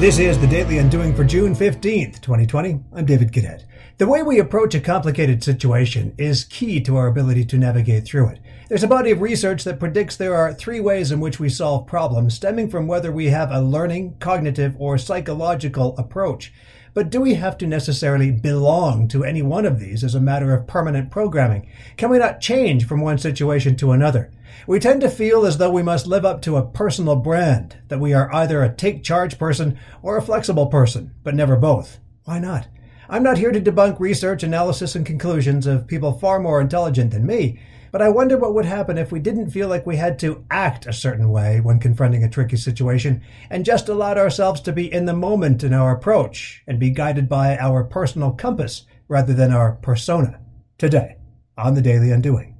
This is the Daily Undoing for June 15th, 2020. I'm David Cadet. The way we approach a complicated situation is key to our ability to navigate through it. There's a body of research that predicts there are three ways in which we solve problems, stemming from whether we have a learning, cognitive, or psychological approach. But do we have to necessarily belong to any one of these as a matter of permanent programming? Can we not change from one situation to another? We tend to feel as though we must live up to a personal brand, that we are either a take charge person or a flexible person, but never both. Why not? I'm not here to debunk research, analysis, and conclusions of people far more intelligent than me, but I wonder what would happen if we didn't feel like we had to act a certain way when confronting a tricky situation and just allowed ourselves to be in the moment in our approach and be guided by our personal compass rather than our persona. Today, on the Daily Undoing.